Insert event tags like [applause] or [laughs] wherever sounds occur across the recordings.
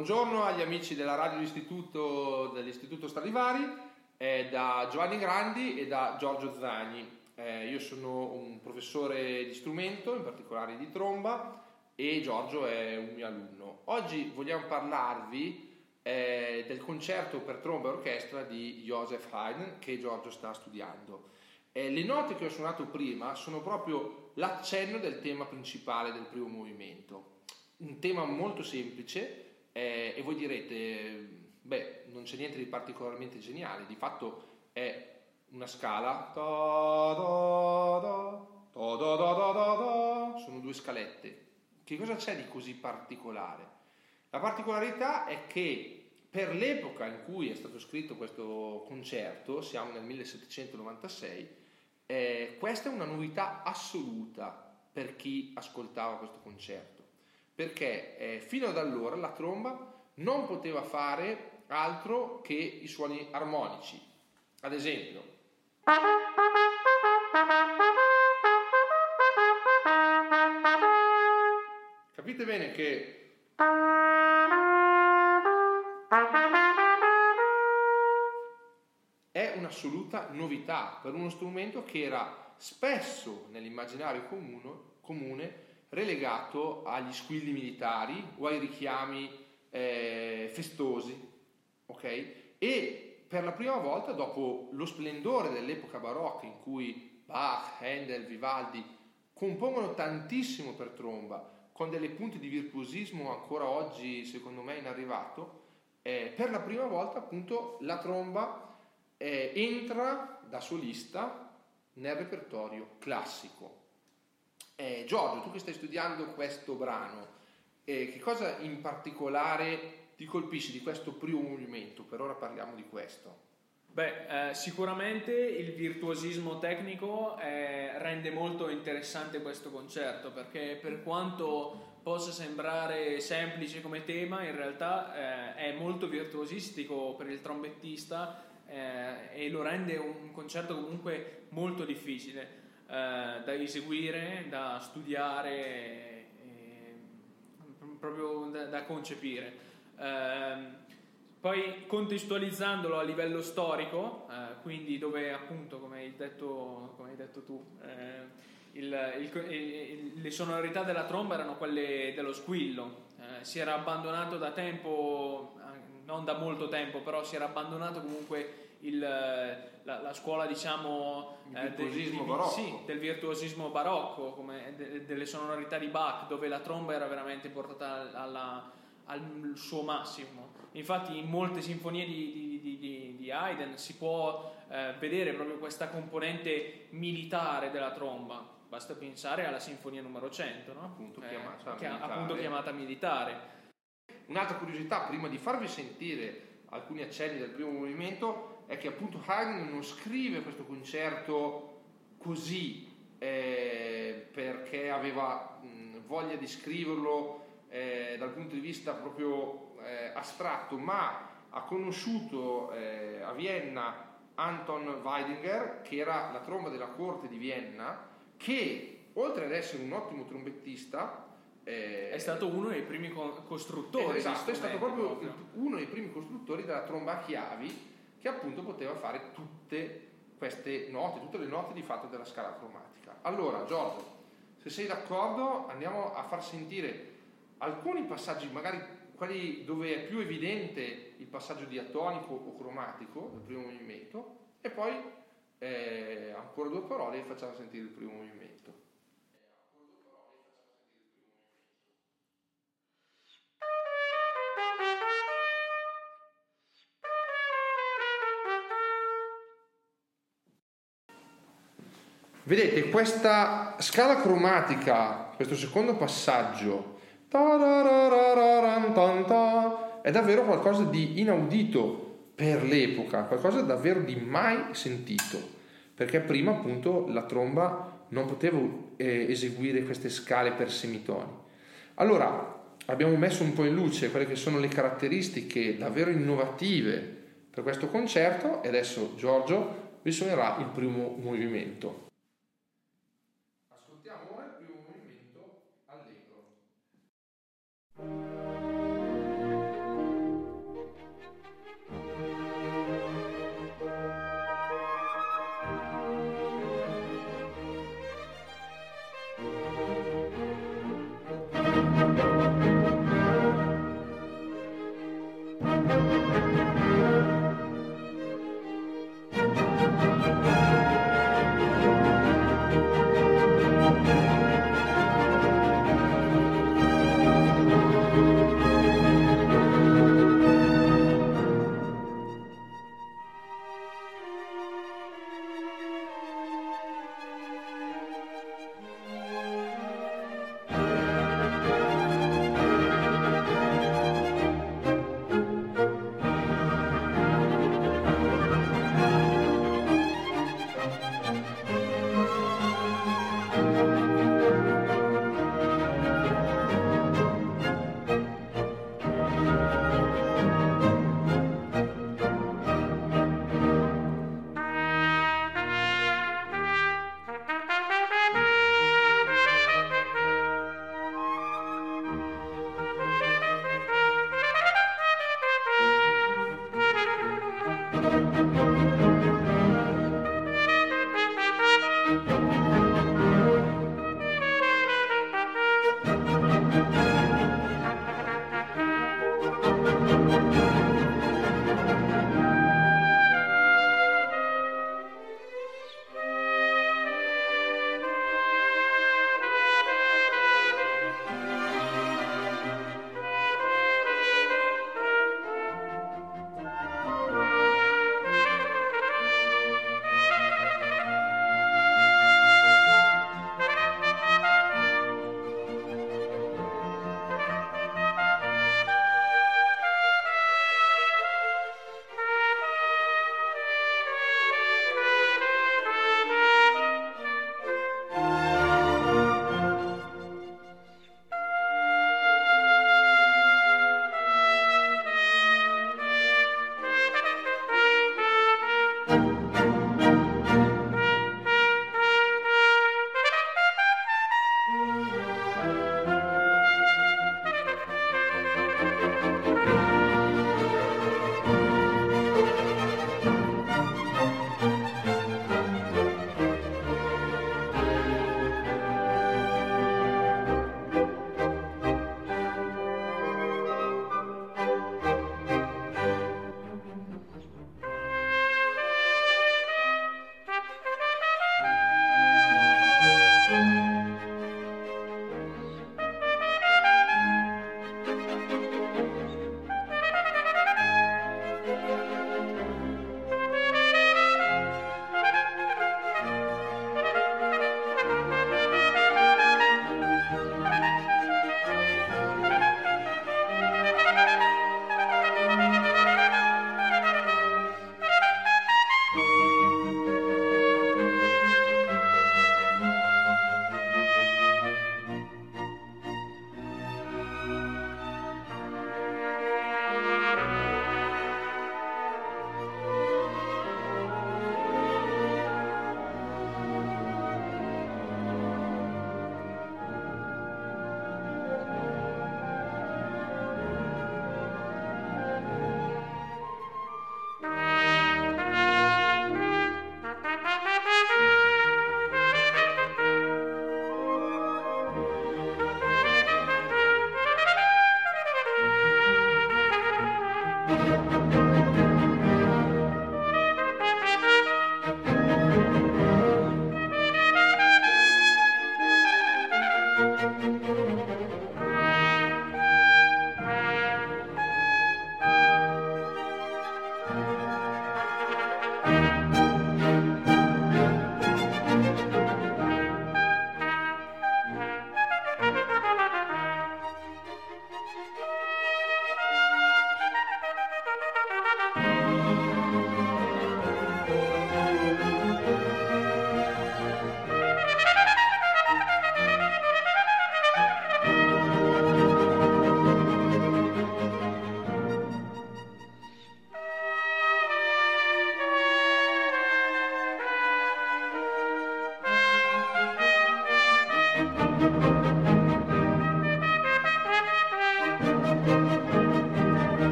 Buongiorno agli amici della radio dell'Istituto, dell'Istituto Stradivari, eh, da Giovanni Grandi e da Giorgio Zagni. Eh, io sono un professore di strumento, in particolare di tromba, e Giorgio è un mio alunno. Oggi vogliamo parlarvi eh, del concerto per tromba e orchestra di Joseph Haydn che Giorgio sta studiando. Eh, le note che ho suonato prima sono proprio l'accenno del tema principale del primo movimento. Un tema molto semplice eh, e voi direte, beh, non c'è niente di particolarmente geniale, di fatto è una scala, sono due scalette. Che cosa c'è di così particolare? La particolarità è che per l'epoca in cui è stato scritto questo concerto, siamo nel 1796, eh, questa è una novità assoluta per chi ascoltava questo concerto perché eh, fino ad allora la tromba non poteva fare altro che i suoni armonici. Ad esempio, capite bene che è un'assoluta novità per uno strumento che era spesso nell'immaginario comune, comune relegato agli squilli militari o ai richiami eh, festosi, ok? E per la prima volta, dopo lo splendore dell'epoca barocca in cui Bach, Handel, Vivaldi compongono tantissimo per tromba, con delle punte di virtuosismo ancora oggi secondo me inarrivato, eh, per la prima volta appunto la tromba eh, entra da solista nel repertorio classico. Eh, Giorgio, tu che stai studiando questo brano, eh, che cosa in particolare ti colpisce di questo primo movimento? Per ora parliamo di questo. Beh, eh, sicuramente il virtuosismo tecnico eh, rende molto interessante questo concerto perché per quanto possa sembrare semplice come tema, in realtà eh, è molto virtuosistico per il trombettista eh, e lo rende un concerto comunque molto difficile. Eh, da eseguire, da studiare, eh, proprio da, da concepire. Eh, poi contestualizzandolo a livello storico, eh, quindi dove appunto, come hai detto, come hai detto tu, eh, il, il, il, le sonorità della tromba erano quelle dello squillo, si era abbandonato da tempo, non da molto tempo, però si era abbandonato comunque il, la, la, scuola diciamo eh, del, di, sì, del, virtuosismo barocco come de, delle sonorità di Bach dove la tromba era veramente portata alla, al suo massimo infatti in molte sinfonie di, di, di, di Haydn si può eh, vedere proprio questa componente militare della tromba basta pensare alla sinfonia numero 100 no? appunto, eh, chiamata, che, militare. appunto chiamata militare un'altra curiosità prima di farvi sentire alcuni accenni del primo movimento è che appunto Haydn non scrive questo concerto così eh, perché aveva mh, voglia di scriverlo eh, dal punto di vista proprio eh, astratto, ma ha conosciuto eh, a Vienna Anton Weidinger, che era la tromba della corte di Vienna, che oltre ad essere un ottimo trombettista, eh, è stato uno dei primi costruttori. esatto, è stato proprio, proprio uno dei primi costruttori della tromba a chiavi che appunto poteva fare tutte queste note, tutte le note di fatto della scala cromatica. Allora, Giorgio, se sei d'accordo, andiamo a far sentire alcuni passaggi, magari quelli dove è più evidente il passaggio diatonico o cromatico del primo movimento, e poi eh, ancora due parole e facciamo sentire il primo movimento. Vedete, questa scala cromatica, questo secondo passaggio, è davvero qualcosa di inaudito per l'epoca, qualcosa davvero di mai sentito, perché prima appunto la tromba non poteva eh, eseguire queste scale per semitoni. Allora, abbiamo messo un po' in luce quelle che sono le caratteristiche davvero innovative per questo concerto e adesso Giorgio vi suonerà il primo movimento.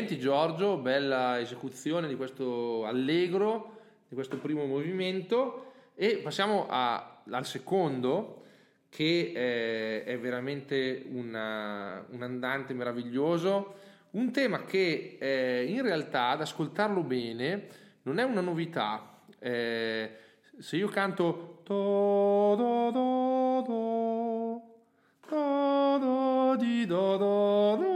Complimenti Giorgio, bella esecuzione di questo allegro, di questo primo movimento e passiamo a, al secondo che è, è veramente una, un andante meraviglioso, un tema che eh, in realtà ad ascoltarlo bene non è una novità. Eh, se io canto do, do, do, do do, do, do, do,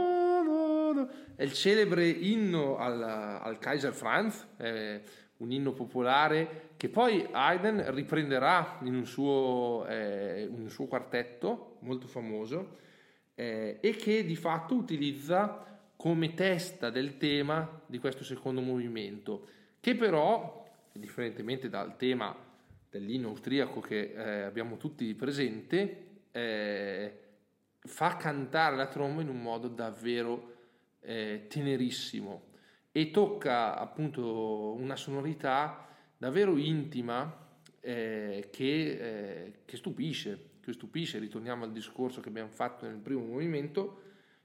è il celebre inno al, al Kaiser Franz, eh, un inno popolare che poi Haydn riprenderà in un suo, eh, un suo quartetto molto famoso eh, e che di fatto utilizza come testa del tema di questo secondo movimento, che però, differentemente dal tema dell'inno austriaco che eh, abbiamo tutti presente, eh, fa cantare la tromba in un modo davvero eh, tenerissimo. E tocca appunto una sonorità davvero intima eh, che, eh, che, stupisce, che stupisce, ritorniamo al discorso che abbiamo fatto nel primo movimento,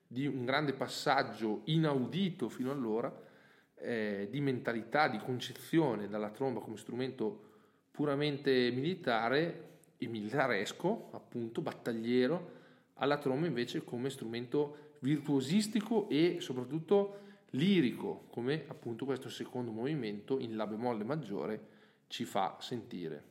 di un grande passaggio inaudito fino allora, eh, di mentalità, di concezione dalla tromba come strumento puramente militare e militaresco, appunto, battagliero, alla tromba invece come strumento virtuosistico e soprattutto lirico, come appunto questo secondo movimento in La bemolle maggiore ci fa sentire.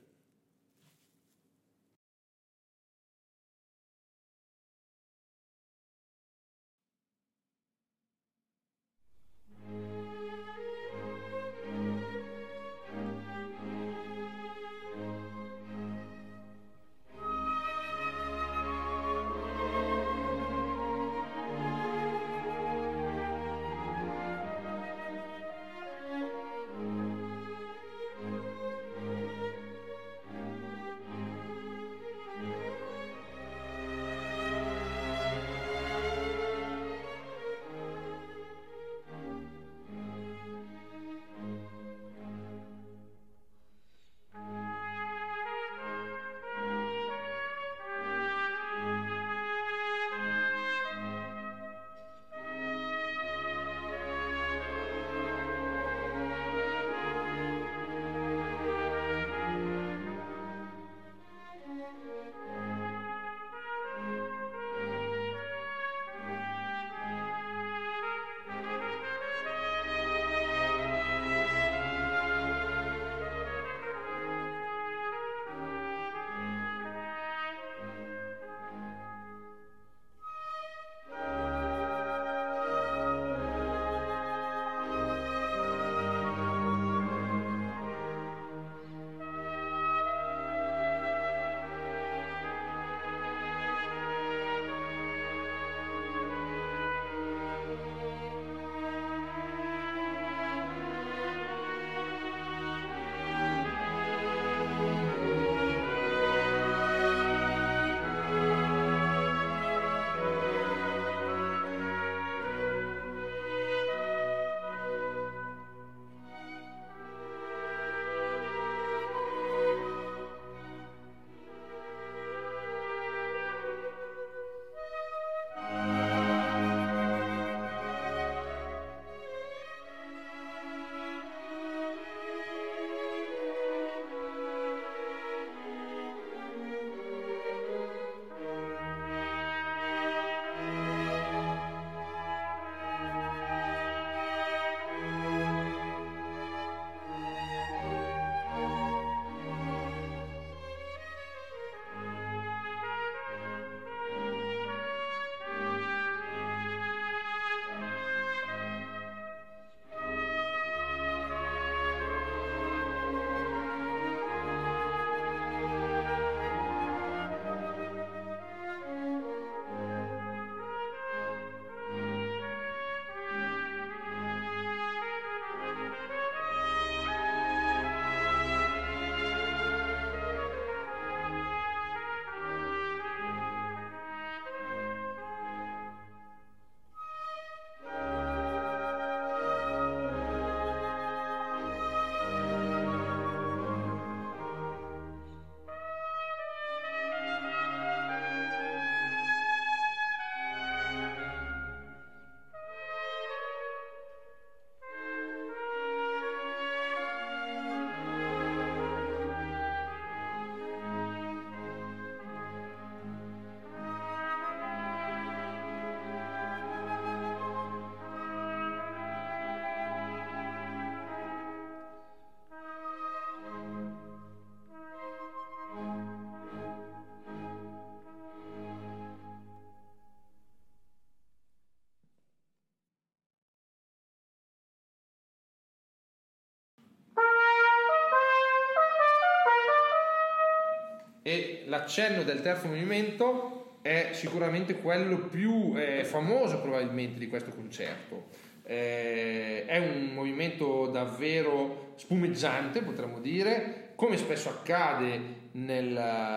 L'accenno del terzo movimento è sicuramente quello più eh, famoso probabilmente di questo concerto. Eh, è un movimento davvero spumeggiante, potremmo dire, come spesso accade nel,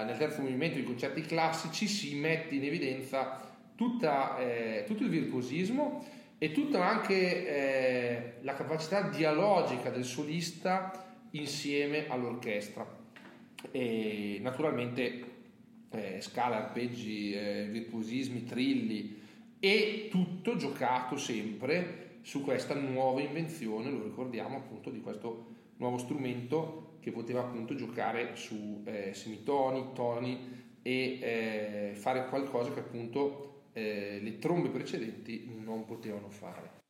nel terzo movimento di concerti classici, si mette in evidenza tutta, eh, tutto il virtuosismo e tutta anche eh, la capacità dialogica del solista insieme all'orchestra. E naturalmente eh, scala, arpeggi, eh, virtuosismi, trilli e tutto giocato sempre su questa nuova invenzione, lo ricordiamo appunto, di questo nuovo strumento che poteva appunto giocare su eh, semitoni, toni e eh, fare qualcosa che appunto eh, le trombe precedenti non potevano fare.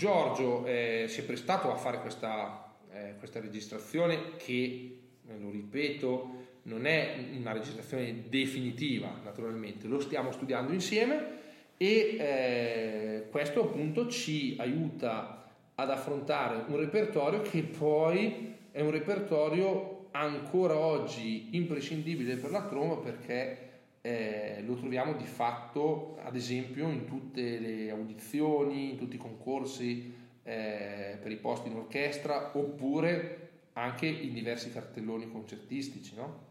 Giorgio eh, si è prestato a fare questa, eh, questa registrazione che, lo ripeto, non è una registrazione definitiva, naturalmente, lo stiamo studiando insieme e eh, questo appunto ci aiuta ad affrontare un repertorio che poi è un repertorio ancora oggi imprescindibile per la tromba perché eh, lo troviamo di fatto ad esempio in tutte le audizioni, in tutti i concorsi eh, per i posti in orchestra oppure anche in diversi cartelloni concertistici. No?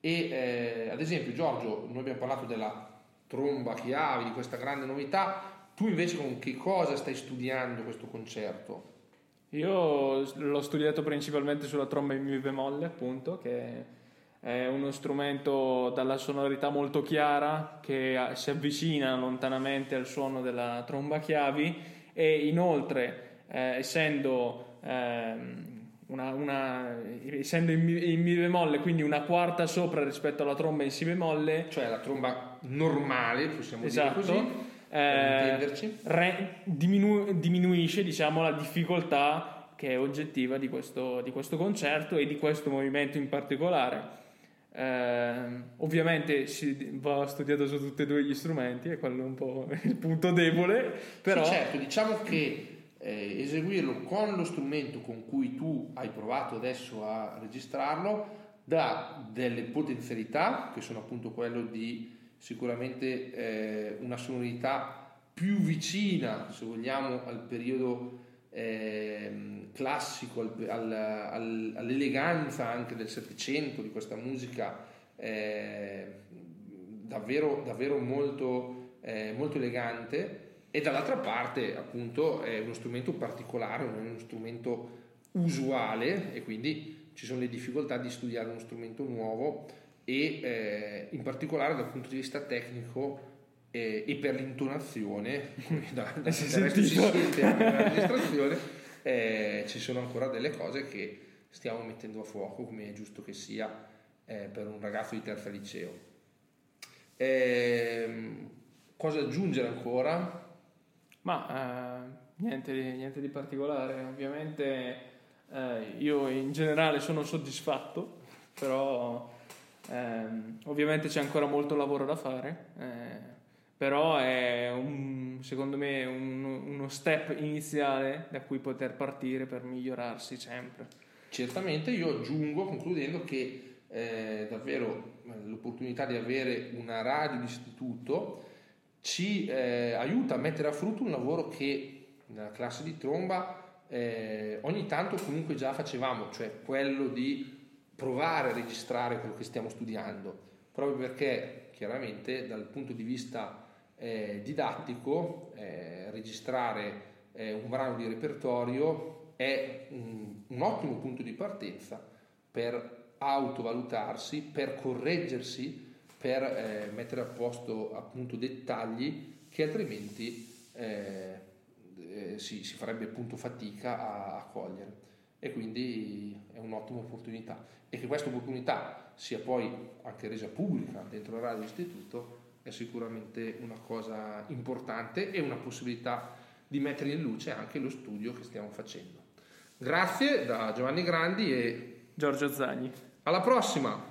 E eh, ad esempio Giorgio, noi abbiamo parlato della tromba chiavi, di questa grande novità, tu invece con che cosa stai studiando questo concerto? Io l'ho studiato principalmente sulla tromba in mi bemolle, appunto, che è uno strumento dalla sonorità molto chiara che si avvicina lontanamente al suono della tromba chiavi e inoltre, eh, essendo eh, una, una, essendo in mi, in mi, bemolle, quindi una quarta sopra rispetto alla tromba in si bemolle, cioè la tromba normale, possiamo esatto, dire così. Eh, re, diminu, diminuisce diciamo, la difficoltà che è oggettiva di questo, di questo concerto e di questo movimento in particolare. Eh, ovviamente si va studiato su tutti e due gli strumenti, è quello un po' [laughs] il punto debole. Però... Sì, certo, diciamo che eh, eseguirlo con lo strumento con cui tu hai provato adesso a registrarlo dà delle potenzialità che sono appunto quello di sicuramente eh, una sonorità più vicina se vogliamo al periodo eh, classico al, al, al, all'eleganza anche del Settecento di questa musica eh, davvero, davvero molto, eh, molto elegante. E dall'altra parte appunto è uno strumento particolare, non è uno strumento usuale e quindi ci sono le difficoltà di studiare uno strumento nuovo e eh, in particolare dal punto di vista tecnico eh, e per l'intonazione, [laughs] da, da, si sente nell'amministrazione, eh, ci sono ancora delle cose che stiamo mettendo a fuoco come è giusto che sia eh, per un ragazzo di terza liceo. Ehm, cosa aggiungere ancora? Ma eh, niente, niente, di particolare, ovviamente eh, io in generale sono soddisfatto, però ehm, ovviamente c'è ancora molto lavoro da fare, eh, però è un, secondo me un, uno step iniziale da cui poter partire per migliorarsi sempre. Certamente io aggiungo, concludendo, che eh, davvero l'opportunità di avere una radio d'istituto ci eh, aiuta a mettere a frutto un lavoro che nella classe di tromba eh, ogni tanto comunque già facevamo, cioè quello di provare a registrare quello che stiamo studiando, proprio perché chiaramente dal punto di vista eh, didattico eh, registrare eh, un brano di repertorio è un, un ottimo punto di partenza per autovalutarsi, per correggersi per eh, mettere a posto appunto dettagli che altrimenti eh, eh, si, si, farebbe appunto fatica a, a, cogliere. E quindi è un'ottima opportunità. E che questa opportunità sia poi anche resa pubblica dentro la radio istituto è sicuramente una cosa importante e una possibilità di mettere in luce anche lo studio che stiamo facendo. Grazie da Giovanni Grandi e Giorgio Zagni. Alla prossima!